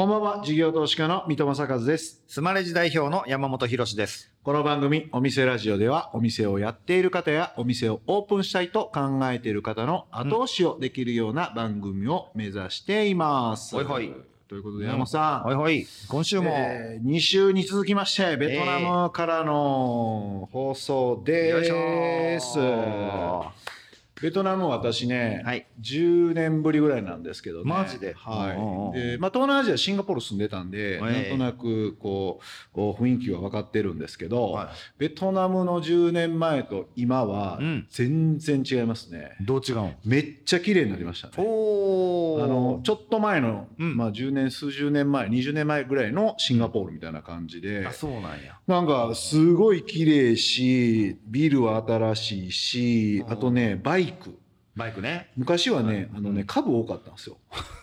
こんばんは、事業投資家の三戸正和です。スマレジ代表の山本博です。この番組、お店ラジオでは、お店をやっている方や、お店をオープンしたいと考えている方の後押しをできるような番組を目指しています。ほいほいということで、山本さん、ほいほい、今週も、え2週に続きまして、ベトナムからの放送です。ーベトナム私ね、はい。10年ぶりぐらいなんですけどね。マジで？はい。うんうんうん。で、まあ東南アジア、シンガポール住んでたんで、えなんとなくこう、こう雰囲気は分かってるんですけど、はい。ベトナムの10年前と今はうん。全然違いますね。どう違うんめっちゃ綺麗になりましたね。おあのちょっと前の、うん。まあ、10年数十年前20年前ぐらいのシンガポールみたいな感じで、あ、そうなんや。なんかすごい綺麗しビルは新しいしうん。あとねバイク。バイクね。昔はねあのね株多かったんですよ。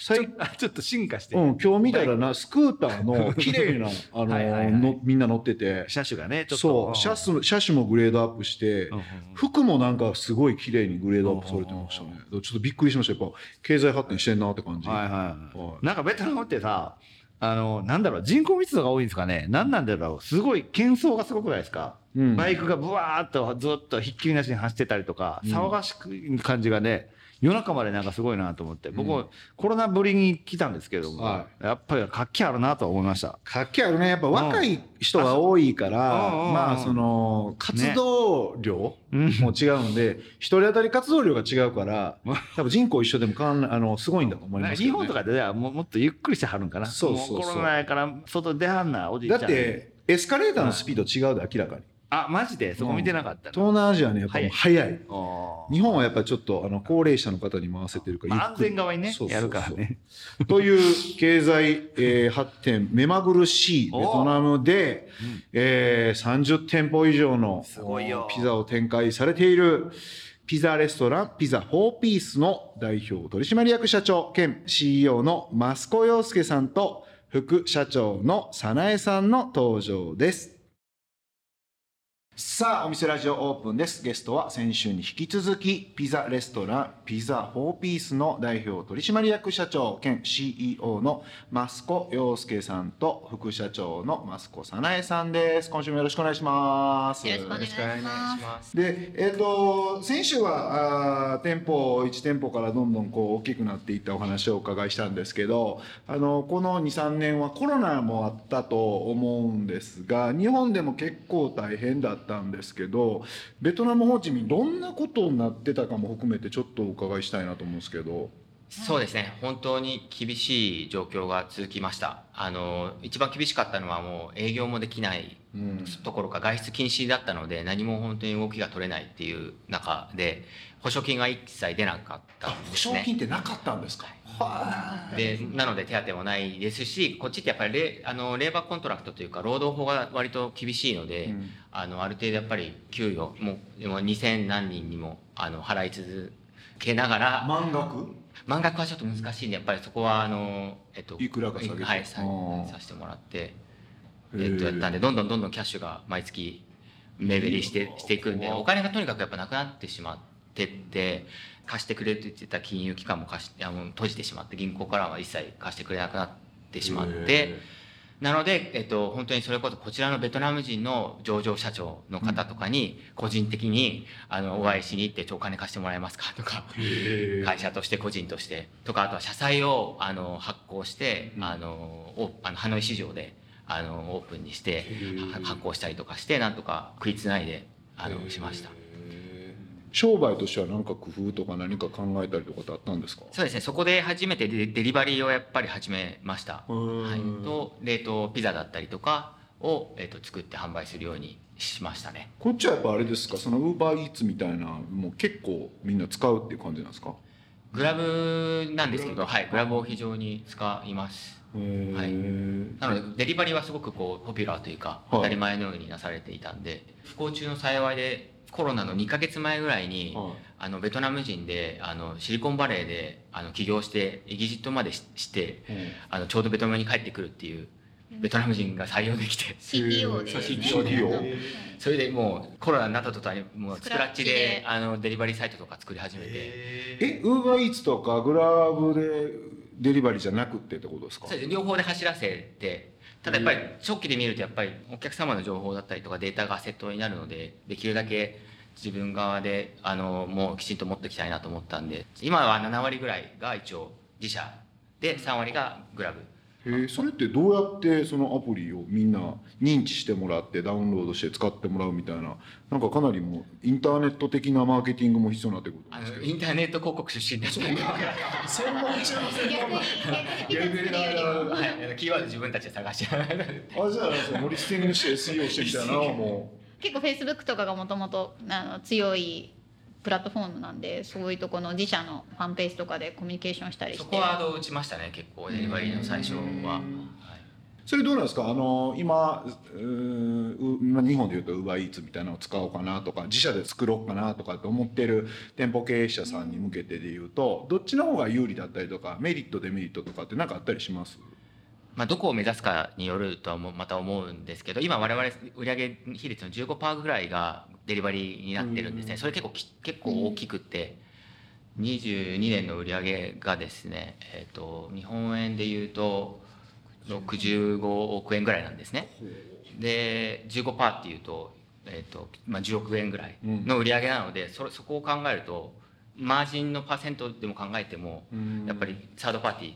最 ちょっと進化して、うん、今日見たらなスクーターの 綺麗。なあのみんな乗ってて。車種がね、ちょっと。そう。車種車種もグレードアップして、服もなんかすごい綺麗にグレードアップされてましたね。ちょっとびっくりしました。やっぱ経済発展してんなって感じ。はいはいはなんかベトナムってさ、あの、なんだろう、人口密度が多いんですかね。なんなんだろう。すごい、喧騒がすごくないですか。うんバイクがブワーっとずっとひっきりなしに走ってたりとか、うん騒がしく感じがね、夜中までなんかすごいなと思って、僕うコロナぶりに来たんですけども、はやっぱり活気あるなと思いました。活気あるね。やっぱ若い人が多いから、まあその活動量うんも違うんで、一人当たり活動量が違うから、多分人口一緒でもかんあのすごいんだと思いますけど、ね。日本とかではもうもっとゆっくりしてはるんかな。そうそうそうもコロナやから外出はんな、おじいちゃん。だってエスカレーターのスピード違うで明らかに。あ、マジで？そこ見てなかったな。東南アジアねやっぱ早い。日本はやっぱりちょっとあの高齢者の方に回せてるから、まあ安全側にねやるからね。という経済、えー発展目まぐるしいベトナムで、うん。えー30店舗以上のピザを展開されているピザレストランピザ4ピースの代表取締役社長兼 CEO の増子洋介さんと副社長の早苗さんの登場です。さあ、お店ラジオオープンです。ゲストは先週に引き続き、ピザレストラン、ピザ4ピースの代表取締役社長兼 CEO の増子洋介さんと副社長の増子早苗さんです。今週もよろしくお願いします。よろしくお願いします。で、えっ、と、先週は、あー店舗、1店舗からどんどんこう大きくなっていったお話をお伺いしたんですけど、あの、この2、3年はコロナもあったと思うんですが、日本でも結構大変だったたんですけど、ベトナム、ホーチミン、どんなことになってたかも含めてちょっとお伺いしたいなと思うんですけど。そうですね。本当に厳しい状況が続きました。あの、一番厳しかったのはもう営業もできないうん。ところか外出禁止だったので何も本当に動きが取れないっていう中で保証金が一切出なかったん保ですね。証金ってなかったんですか？はでなので手当もないですしこっちってやっぱりレあの labor contract というか労働法が割と厳しいので、うんあのある程度やっぱり給与もでも2000何人にもあの払い続けながら、満額？満額はちょっと難しいんでやっぱりそこはあの、えっと、いくらか下げて。はいさせてもらって、へえーっと、やったんでどんどんどんどんキャッシュが毎月目減りしてしていくんでお金がとにかくやっぱなくなってしまってって貸してくれって言ってた金融機関も貸しあの閉じてしまって銀行からは一切貸してくれなくなってしまって。なので、えっと、本当にそれこそこちらのベトナム人の上場社長の方とかに個人的にあのお会いしに行ってちょお金貸してもらえますか？とか会社として個人として。とかあとは社債をあの発行して、うん。あのおあのハノイ市場であのオープンにして発行したりとかしてなんとか食いつないであのしました。商売としては何か工夫とか何か考えたりとかってあったんですか？そうですね。そこで初めてデデリバリーをやっぱり始めました。はい、と冷凍ピザだったりとかを、えっと作って販売するようにしましたね。こっちはやっぱあれですか？そのウーバーイーツみたいなもう結構みんな使うっていう感じなんですか？グラブなんですけど、はい、グラブを非常に使います。へはい。ーなので、デリバリーはすごくこう、ポピュラーというか、はい。当たり前のようになされていたんで、不幸中の幸いで、コロナの2ヶ月前ぐらいに、はい。あの、ベトナム人で、あの、シリコンバレーで、あの、起業して、エキジットまでしして、あの、ちょうどベトナムに帰ってくるっていう、ベトナム人が採用できて、CTO で。ね。それでもうコロナになった途端にもうスクラッチであのデリバリーサイトとか作り始めて。えウーバーイーツとかグラブでデリバリーじゃなくってってことですか？そうです。両方で走らせてただやっぱり長期で見るとやっぱりお客様の情報だったりとかデータがアセットになるのでできるだけ自分側であのもうきちんと持っておきたいなと思ったんで今は7割ぐらいが一応自社で3割がグラブ。へえそれってどうやってそのアプリをみんな認知してもらってダウンロードして使ってもらうみたいななんかかなりもうインターネット的なマーケティングも必要になってくるとんですけのインターネット広告出身です専門ちゃいません逆キーワード自分たちで探して。あじゃあモリスティングして SEO してみたいなも。結構フェイスブックとかがもともと強いプラットフォームなんでそういうとこの自社のファンページとかでコミュニケーションしたりして。そこはあの打ちましたね結構デリバリーの最初は、それどうなんですか？あの今うーうまあ日本でいうと UberEats みたいなのを使おうかなとか自社で作ろうかなとかって思ってる店舗経営者さんに向けてでいうとどっちの方が有利だったりとかメリットデメリットとかって何かあったりします？まあ、どこを目指すかによるとはもまた思うんですけど今我々売上比率の15%ぐらいがデリバリーになってるんですね。それ結構き結構大きくて22年の売上がですね、えー、と日本円でいうと65億円ぐらいなんですね。で15%っていうと,、えーとまあ、10億円ぐらいの売上なのでそれそこを考えるとマージンのパーセントでも考えてもやっぱりサードパーティー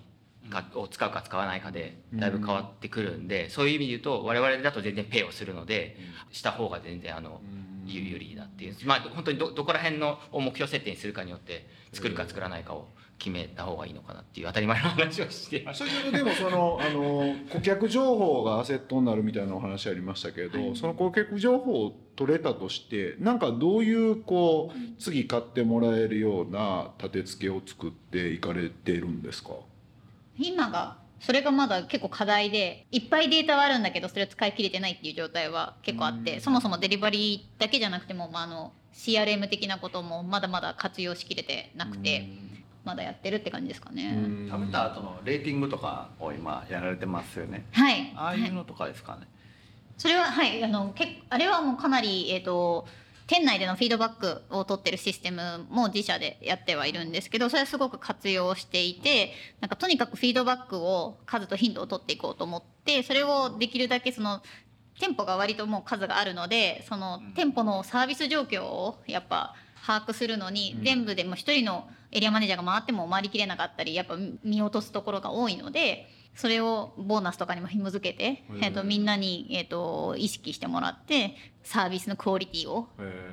がを使うか使わないかでだいぶ変わってくるんで、そういう意味で言うと我々だと全然ペイをするので、した方が全然あの有有利だっていう。まあ本当にどどこら辺のを目標設定にするかによって作るか作らないかを決めた方がいいのかなっていう当たり前の話をして先ほどでもそのあの顧客情報がアセットになるみたいなお話ありましたけど、その顧客情報を取れたとしてなんかどういうこう次買ってもらえるような立て付けを作っていかれてるんですか？今がそれがまだ結構課題でいっぱいデータはあるんだけどそれを使い切れてないっていう状態は結構あってそもそもデリバリーだけじゃなくても、まあ、あの CRM 的なこともまだまだ活用しきれてなくてまだやってるって感じですかね。食べた後のレーティングとかを今やられてますよね。はい、ああいうのとかですかね、それははい。あのけあれはもうかなりえっ、と店内でのフィードバックを取ってるシステムも自社でやってはいるんですけどそれはすごく活用していてなんかとにかくフィードバックを数と頻度を取っていこうと思ってそれをできるだけその店舗が割ともう数があるのでその店舗のサービス状況をやっぱ把握するのに全部でも一人のエリアマネージャーが回っても回りきれなかったりやっぱ見落とすところが多いのでそれをボーナスとかにも紐付けて、えっとみんなに、えっと意識してもらってサービスのクオリティを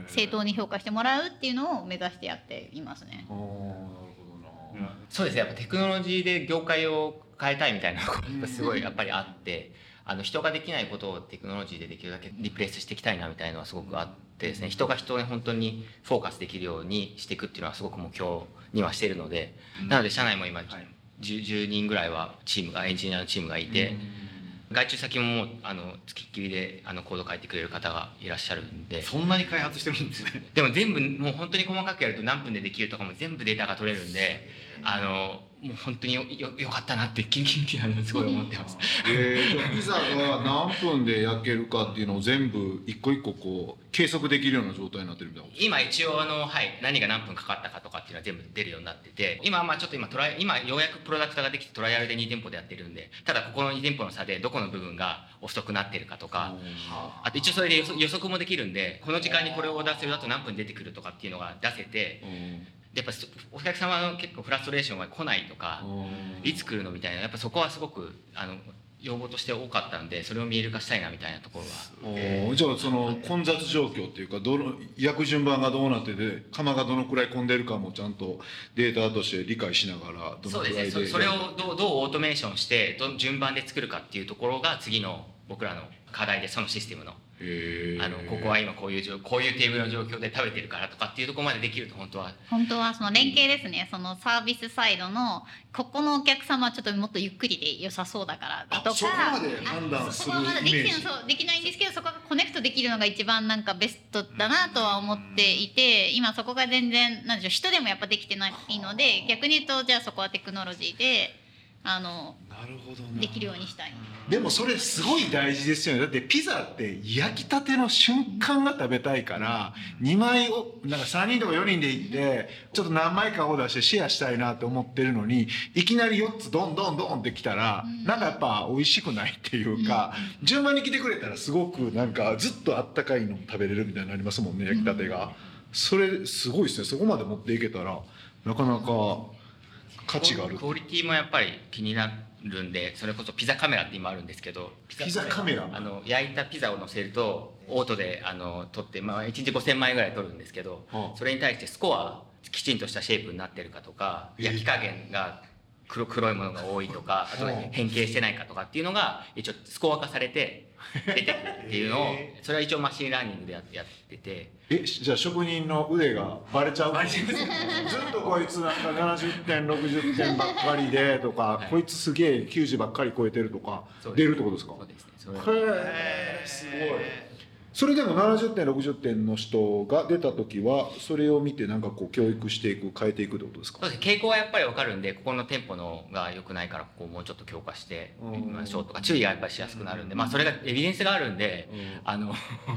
正当に評価してもらうっていうのを目指してやっていますね。ああなるほどな、そうですね。やっぱテクノロジーで業界を変えたいみたいなのがやっぱすごいやっぱりあってあの人ができないことをテクノロジーでできるだけリプレイスしていきたいなみたいなのはすごくあってですね人が人に本当にフォーカスできるようにしていくっていうのはすごく目標にはしているので、なので社内も今 10, 10人ぐらいはチームがエンジニアのチームがいて。外注先ももうあの付きっきりであのコード書いてくれる方がいらっしゃるんで。そんなに開発してるんですね。でも全部もう本当に細かくやると何分でできるとかも全部データが取れるんであのもう本当によよよかったなってキンキンキンあのすごい思ってます。えー、ピザが何分で焼けるかっていうのを全部一個一個こう計測できるような状態になってるみたいな今一応あの、はい、何が何分かかったかとかっていうのは全部出るようになってて今はまあちょっと今トライ今ようやくプロダクトができてトライアルで2店舗でやってるんでただここの2店舗の差でどこの部分が遅くなってるかとか。あと一応それで予測もできるんでこの時間にこれをオーダーするだと何分出てくるとかっていうのが出せてでやっぱお客様の結構フラストレーションが来ないとかいつ来るのみたいなやっぱそこはすごくあの要望として多かったんでそれを見える化したいなみたいなところは。おー。じゃあその混雑状況っていうかどの焼く順番がどうなってて釜がどのくらい混んでるかもちゃんとデータとして理解しながらどのそうくらいで。ですね。そそれをどうどうオートメーションしてど順番で作るかっていうところが次の僕らの課題でそのシステムの。あのここは今こういう状こういうテーブルの状況で食べてるからとかっていうところまでできると本当は。本当はその連携ですね。そのサービスサイドのここのお客様はちょっともっとゆっくりで良さそうだからだとか。そこまで判断するそこはまだできてるイメージ。そうできないんですけどそこがコネクトできるのが一番なんかベストだなとは思っていて今そこが全然なんでしょう人でもやっぱできてないので逆に言うとじゃあそこはテクノロジーであのできるようにしたい。でもそれすごい大事ですよね。だってピザって焼きたての瞬間が食べたいから2枚をなんか3人とか4人で行ってちょっと何枚かを出してシェアしたいなって思ってるのにいきなり4つドンドンドンってきたらうん。なんかやっぱ美味しくないっていうか順番に来てくれたらすごくなんかずっとあったかいの食べれるみたいになりますもんね焼きたてが。それすごいですね。そこまで持っていけたらなかなか価値があるクオリティもやっぱり気になるんでそれこそピザカメラって今あるんですけどピザカメラあの焼いたピザを乗せるとオートであの取って、まあ、1日5000枚ぐらい取るんですけど、はあ。それに対してスコアきちんとした shape になってるかとかええ。焼き加減が黒黒いものが多いとかあとはあ。変形してないかとかっていうのが一応スコア化されて出てくるっていうのをへそれは一応 machine learning でやってやって。てえじゃあ職人の腕がバレちゃう？ずっとこいつなんか70点60点ばっかりでとか、はい。こいつすげえ90ばっかり超えてるとかそうです。出るってことですか？そうですね。それへえすごいそれでも70点60点の人が出た時はそれを見てなんかこう教育していく変えていくってことですか？そうです。ね傾向はやっぱり分かるんでここの店舗のが良くないからここをもうちょっと強化してみましょうとか注意がやっぱりしやすくなるんでまあそれがエビデンスがあるんであの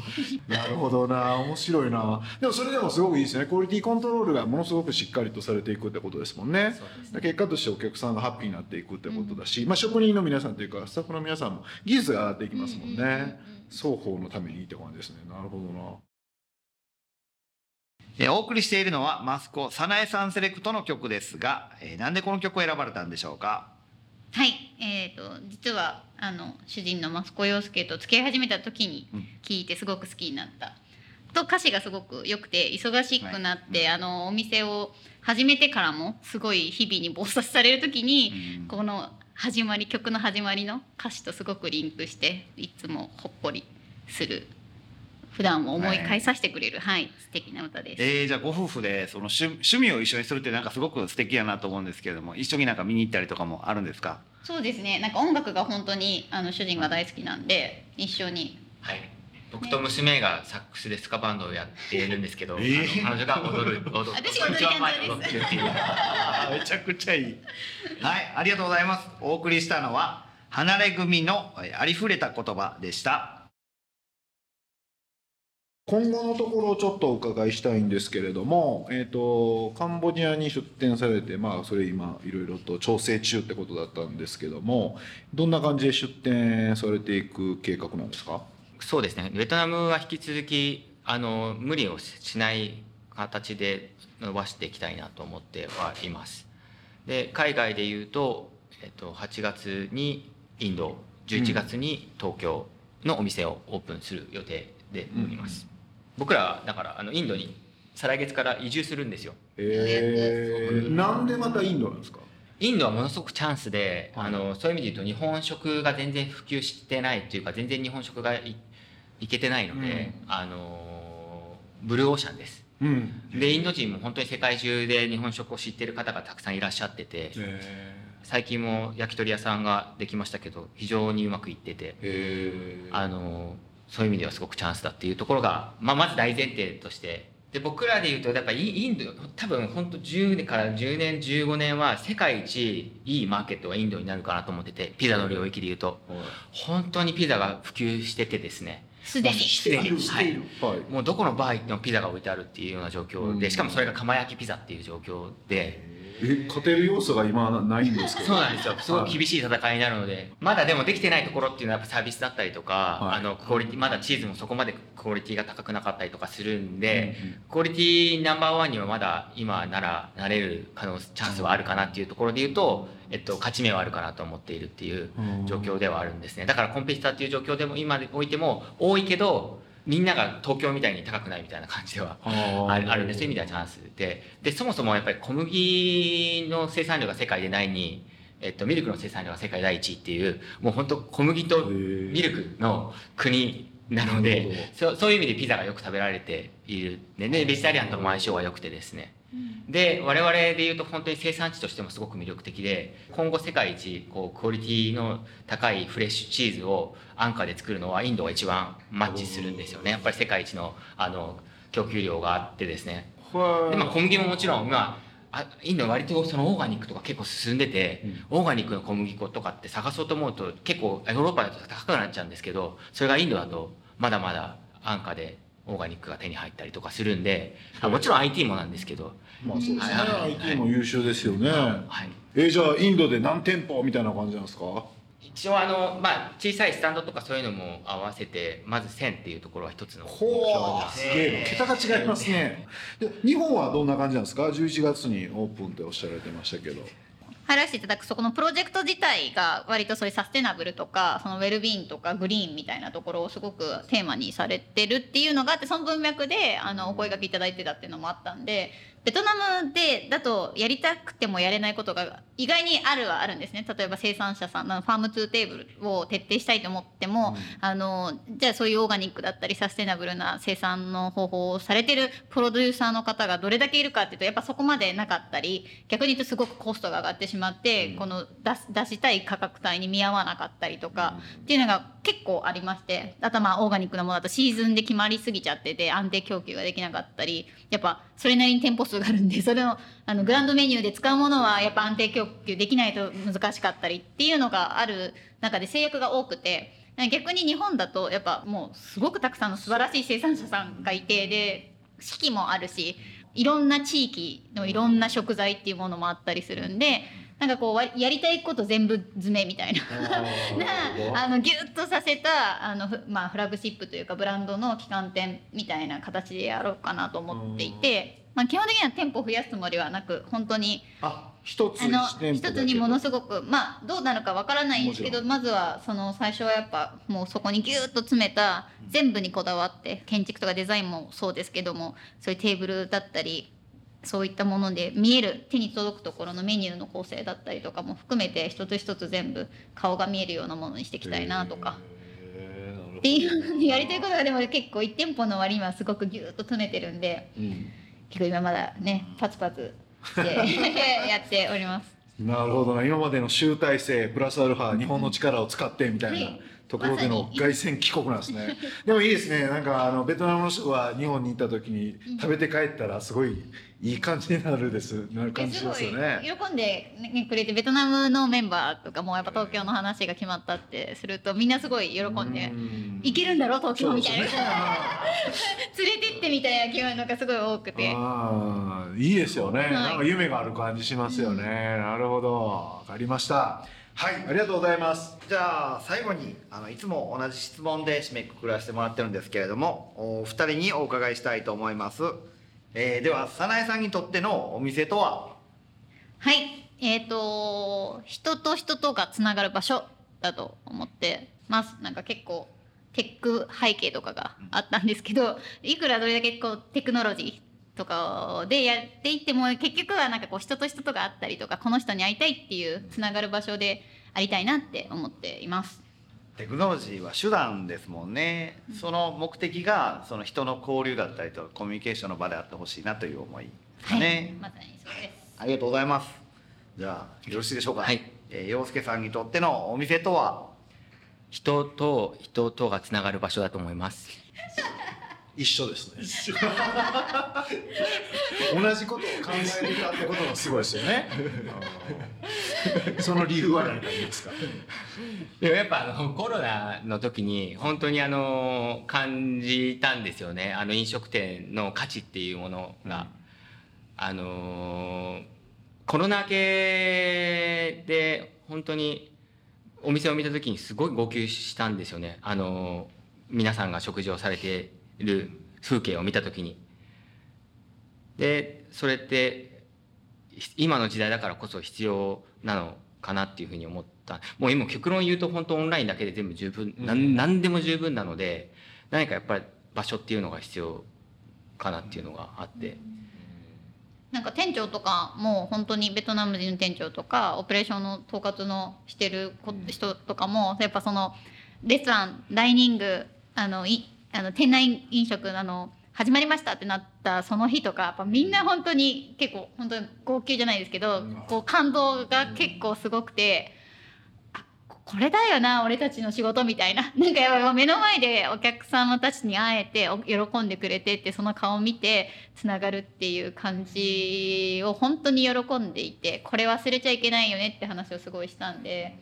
なるほどな面白いな。でもそれでもすごくいいですね。クオリティコントロールがものすごくしっかりとされていくってことですもんね。ね。結果としてお客さんがハッピーになっていくってことだし、まあ、職人の皆さんというかスタッフの皆さんも技術が上がっていきますもんね、うんうんうんうん双方のためにって感じですね。なるほどな。えーお送りしているのはマスコ早苗さんセレクトの曲ですが、えーなんでこの曲を選ばれたんでしょうか？はい、えー、と実はあの主人の益子陽介と付き合い始めた時にうん。聞いてすごく好きになった。と歌詞がすごく良くて忙しくなって、あのお店を始めてからもすごい日々に忙殺される時に、うん。この始まり曲の始まりの歌詞とすごくリンクしていつもほっこりする。普段を思い返させてくれる、はい、素敵な歌です。えーじゃあご夫婦でその趣趣味を一緒にするってなんかすごく素敵やなと思うんですけれども一緒になんか見に行ったりとかもあるんですか？そうですね。なんか音楽が本当にあの主人が大好きなんで一緒にはい僕と娘がサックスでスカバンドをやっているんですけど、え彼女が踊る踊る私が踊るっていうめちゃくちゃいいはいありがとうございます。お送りしたのは離れ組のえーありふれた言葉でした。今後のところをちょっとお伺いしたいんですけれども、えー、とカンボジアに出店されて、まあ、それ今いろいろと調整中ってことだったんですけどもどんな感じで出店されていく計画なんですか？そうですね。ベトナムは引き続きあの無理をしない形で伸ばしていきたいなと思ってはいます。で海外でいうと、えっと、8月にインド11月に東京のお店をオープンする予定でおります、僕らだからあのインドに再来月から移住するんですよ。えー、なんでまたインドなんですか？インドはものすごくチャンスで、はい。あのそういう意味で言うと日本食が全然普及してないというか全然日本食がいいけてないので、あのブルーオーシャンです。うん。でインド人も本当に世界中で日本食を知ってる方がたくさんいらっしゃっててえ最近も焼き鳥屋さんができましたけど非常にうまくいってて、あのそういう意味ではすごくチャンスだっていうところが、まあ、まず大前提として。で僕らで言うとやっぱりインド多分本当10年から10年15年は世界一いいマーケットがインドになるかなと思っててピザの領域で言うと。本当にピザが普及しててですねすでに。すでにはいはい。もうどこのバー行ってもピザが置いてあるっていうような状況うん。でしかもそれが釜焼きピザっていう状況でえ勝てる要素が今ないんですけどそうなんですよ。すごく厳しい戦いになるので。まだでもできてないところっていうのはやっぱサービスだったりとか、はい。あのクオリティまだチーズもそこまでクオリティが高くなかったりとかするんで、うんうん。クオリティナンバーワンにはまだ今ならなれる可能チャンスはあるかなっていうところで言うと、えっと、勝ち目はあるかなと思っているっていう状況ではあるんですね。だからコンペティターっていう状況でも今においても多いけどみんなが東京みたいに高くないみたいな感じではああるんでそういう意味ではチャンスで。でそもそもやっぱり小麦の生産量が世界でないに、えっと、ミルクの生産量が世界第一位っていうもう本当小麦とミルクの国なのでそうそういう意味でピザがよく食べられている。でねベジタリアンとも相性が良くてですねで我々で言うと本当に生産地としてもすごく魅力的で今後世界一こうクオリティの高いフレッシュチーズを安価で作るのはインドが一番マッチするんですよね。やっぱり世界一のあの供給量があってですね。で、まあ、小麦ももちろん今あインドは割とそのオーガニックとか結構進んでて、オーガニックの小麦粉とかって探そうと思うと結構ヨーロッパだと高くなっちゃうんですけどそれがインドだとまだまだ安価でオーガニックが手に入ったりとかするんで、あもちろん IT もなんですけど、まあそうですね、はい。IT も優秀ですよね、はい、えーじゃあインドで何店舗みたいな感じなんですか？一応あの、まあ、小さいスタンドとかそういうのも合わせてまず1000っていうところは一つのほう。すげえ。桁が違いますね。で日本はどんな感じなんですか？11月にオープンっておっしゃられてましたけど入らせていただくそこのプロジェクト自体が割とそういうサステナブルとかそのウェルビーンとかグリーンみたいなところをすごくテーマにされてるっていうのがあってその文脈であのお声がけいただいてたっていうのもあったんでベトナムでだとやりたくてもやれないことが意外にあるはあるんですね。例えば生産者さんのファームツーテーブルを徹底したいと思っても、あのじゃあそういうオーガニックだったりサステナブルな生産の方法をされてるプロデューサーの方がどれだけいるかっていうとやっぱそこまでなかったり逆に言うとすごくコストが上がってしまって、この出す出したい価格帯に見合わなかったりとか、っていうのが結構ありましてあとはまあオーガニックなものだとシーズンで決まりすぎちゃってて安定供給ができなかったりやっぱそれなりに店舗数があるんでそれをあのグランドメニューで使うものはやっぱ安定供給できないと難しかったりっていうのがある中で制約が多くて逆に日本だとやっぱもうすごくたくさんの素晴らしい生産者さんがいてで四季もあるしいろんな地域のいろんな食材っていうものもあったりするんでなんかこうわやりたいこと全部詰めみたいな。なあのギュッとさせたあの、ふまあ、フラッグシップというかブランドの旗艦店みたいな形でやろうかなと思っていて、まあ、基本的には店舗を増やすつもりはなく本当にあ一つ一つにものすごくまあどうなるかわからないんですけどまずはその最初はやっぱもうそこにギュッと詰めた全部にこだわって建築とかデザインもそうですけどもそういうテーブルだったりそういったもので見える手に届くところのメニューの構成だったりとかも含めて一つ一つ全部顔が見えるようなものにしていきたいなとか。へーなるほどっていうやりたいことがでも結構1店舗の割にはす。ごくギュッと詰めてるんでうん。結構今まだねパツパツして やっております。なるほどな。今までの集大成プラスアルファ日本の力を使ってみたいな。はいところでの凱旋帰国なんですね。でもいいですね。なんかあのベトナムの人が日本に行った時に食べて帰ったらすごいいい感じになるです。なる感じしますよね。喜んで、ね、くれてベトナムのメンバーとかもやっぱ東京の話が決まったってするとみんなすごい喜んでうん。行けるんだろ東京みたいな、ね。連れてってみたいな気分のがすごい多くて。ああいいですよね、はい。なんか夢がある感じしますよね、なるほど。わかりましたはい。ありがとうございます。じゃあ最後にあのいつも同じ質問で締めくくらせてもらってるんですけれどもお二人にお伺いしたいと思います、えーでは早苗さんにとってのお店とは？はい。えっ、と人と人とがつながる場所だと思ってます。なんか結構テック背景とかがあったんですけどいくらどれだけこうテクノロジーとかでやっていっても結局はなんかこう人と人とがあったりとかこの人に会いたいっていうつながる場所でありたいなって思っています。テクノロジーは手段ですもんね、その目的がその人の交流だったりとコミュニケーションの場であってほしいなという思いですかはいね、まさにそうです。ありがとうございます。じゃあよろしいでしょうか。はい。えー陽介さんにとってのお店とは人と人とがつながる場所だと思います一緒ですね。同じことを考えてたってことがすごいですよね。その理由は何かいいですか？でもやっぱあのコロナの時に本当にあの感じたんですよね。あの飲食店の価値っていうものが、あのコロナ明けで本当にお店を見た時にすごい号泣したんですよね。あの皆さんが食事をされている風景を見た時に。でそれって今の時代だからこそ必要なのかなっていうふうに思った。もう今極論言うと本当オンラインだけで全部十分、なん何でも十分なので何かやっぱり場所っていうのが必要かなっていうのがあって。なんか店長とかも本当にベトナム人の店長とかオペレーションの統括のしてるこ人とかもやっぱそのレストランダイニングあのいあの店内飲食あの始まりましたってなったその日とかやっぱみんな本当に結構本当に号泣じゃないですけどこう感動が結構すごくてあここれだよな俺たちの仕事みたいな。なんかやっぱ目の前でお客様たちに会えてお喜んでくれてってその顔を見てつながるっていう感じを本当に喜んでいてこれ忘れちゃいけないよねって話をすごいしたんで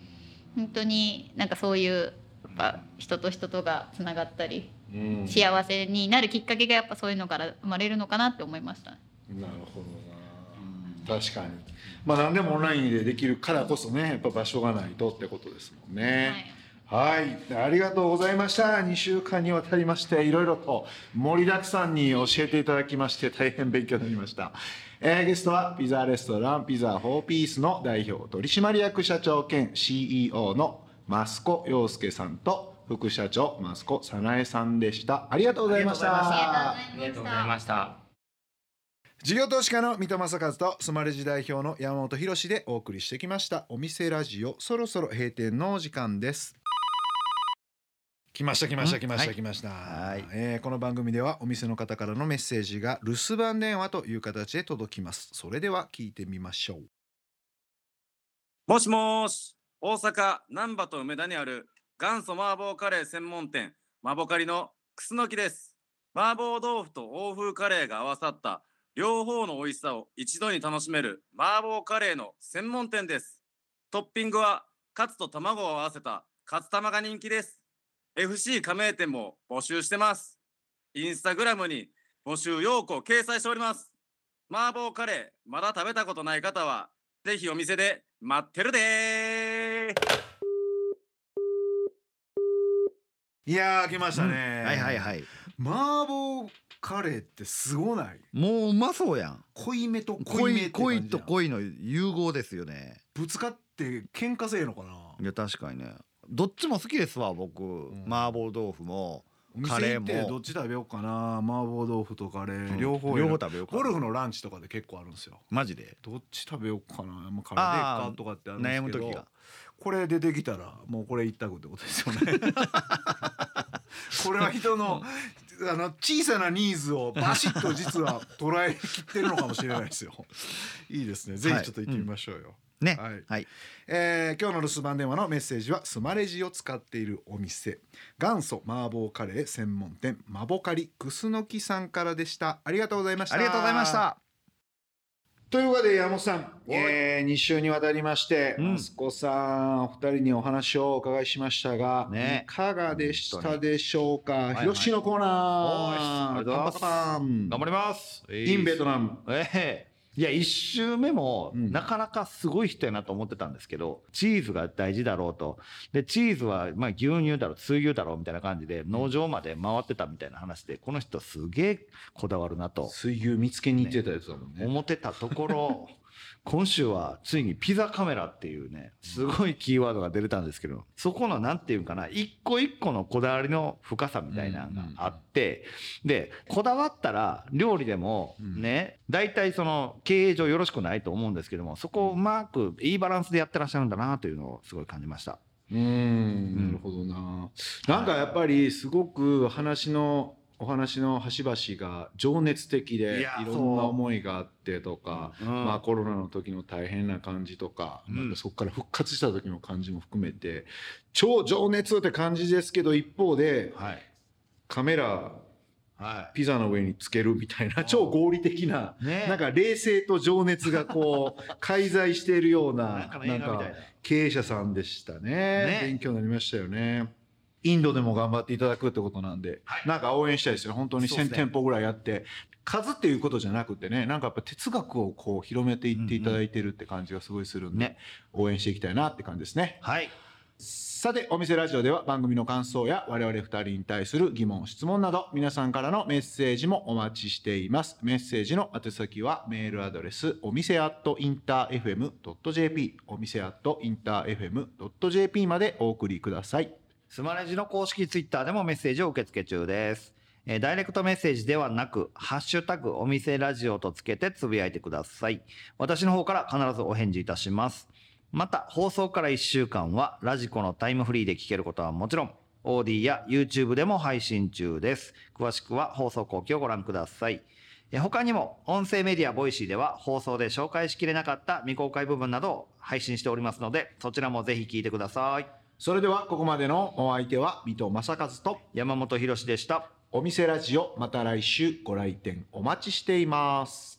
本当になんかそういうやっぱ人と人とがつながったりうん幸せになるきっかけがやっぱそういうのから生まれるのかなって思いました。なるほどな。確かに。まあ何でもオンラインでできるからこそねやっぱ場所がないとってことですもんね。はい、ありがとうございました。2週間にわたりましていろいろと盛りだくさんに教えていただきまして大変勉強になりました、えーゲストはピザレストランピザ4ピースの代表取締役社長兼 CEO の増子洋介さんと副社長増子早苗さんでした。ありがとうございました。あありがとうございました。事業投資家の三戸正和とスマレジ代表の山本博でお送りしてきました。お店ラジオそろそろ閉店のお時間です。来ました来ました来ましたはい来ました、はい。えーこの番組ではお店の方からのメッセージが留守番電話という形で届きます。それでは聞いてみましょう。もしもーし、大阪難波と梅田にある元祖麻婆カレー専門店、マボカリの楠木です。麻婆豆腐と欧風カレーが合わさった両方の美味しさを一度に楽しめる麻婆カレーの専門店です。トッピングはカツと卵を合わせたカツ玉が人気です。FC 加盟店も募集してます。インスタグラムに募集要項掲載しております。麻婆カレーまだ食べたことない方はぜひお店で待ってるでーいやー来ましたね、はいはいはい。麻婆カレーってすごない？もううまそうやん。濃いめと濃いめ濃いって感じやん。濃いと濃いの融合ですよね。ぶつかって喧嘩せえのかな？いや確かにね。どっちも好きですわ僕、ん。麻婆豆腐も。お店カレー行ってもどっち食べようかな？麻婆豆腐とカレー、うん。両方両方食べようかな。ゴルフのランチとかで結構あるんですよ。マジで？どっち食べようかな？カレーでいいかとかってあるんですけど。悩む時が。これ出てきたらもうこれ一択ってことですよね これは人のあの小さなニーズをバシッと実は捉えきってるのかもしれないですよ。いいですね。ぜひちょっと行ってみましょうよ、ね。はい。はい。えー今日の留守番電話のメッセージはスマレジを使っているお店元祖麻婆カレー専門店マボカリクスノキさんからでした。ありがとうございました。ありがとうございましたというわけで山本さん、えー、2週にわたりまして、うん。息子さんお二人にお話をお伺いしましたが、ね。いかがでしたでしょうか、はい広しのコーナー、おーい。ありがとうございます。頑張ります。インベトナム。ええいや一周目もうん。なかなかすごい人やなと思ってたんですけど、チーズが大事だろうと。でチーズはまあ牛乳だろう水牛だろうみたいな感じで農場まで回ってたみたいな話でこの人すげえこだわるなと。水牛見つけに行ってたやつだもんね。思ってたところ 今週はついにピザカメラっていうねすごいキーワードが出れたんですけどそこのなんていうかな一個一個のこだわりの深さみたいなのがあってでこだわったら料理でもうん。ね大体その経営上よろしくないと思うんですけどもそこをうまくいいバランスでやってらっしゃるんだなというのをすごい感じました。うーん。なるほどな。なんかやっぱりすごく話のお話の端々が情熱的でいろんな思いがあってとか、う。ん。まあ、コロナの時の大変な感じとか、うん。またそこから復活した時の感じも含めて超情熱って感じですけど一方ではい。カメラはピザの上につけるみたいな超合理的な、ね。なんか冷静と情熱がこう 介在しているような。なんか経営者さんでしたね。ね。勉強になりましたよねインドでも頑張っていただくってことなんで、はい。なんか応援したいですよ。本当に1000そうですね。店舗ぐらいやって。数っていうことじゃなくてねなんかやっぱ哲学をこう広めていっていただいてるって感じがすごいするんで、ね。応援していきたいなって感じですね。はい。さてお店ラジオでは番組の感想や我々2人に対する疑問質問など皆さんからのメッセージもお待ちしています。メッセージの宛先はメールアドレスお店アットインター FM.jp お店アットインター FM.jp までお送りくださいスマレジの公式ツイッターでもメッセージを受け付け中です。えーダイレクトメッセージではなく、ハッシュタグお店ラジオとつけてつぶやいてください。私の方から必ずお返事いたします。また、放送から1週間はラジコのタイムフリーで聞けることはもちろん、OD や YouTube でも配信中です。詳しくは放送後期をご覧ください。他にも、音声メディア Voicy では放送で紹介しきれなかった未公開部分などを配信しておりますので、そちらもぜひ聞いてください。それではここまでのお相手は水戸正和と山本博史でした。お店ラジオまた来週ご来店お待ちしています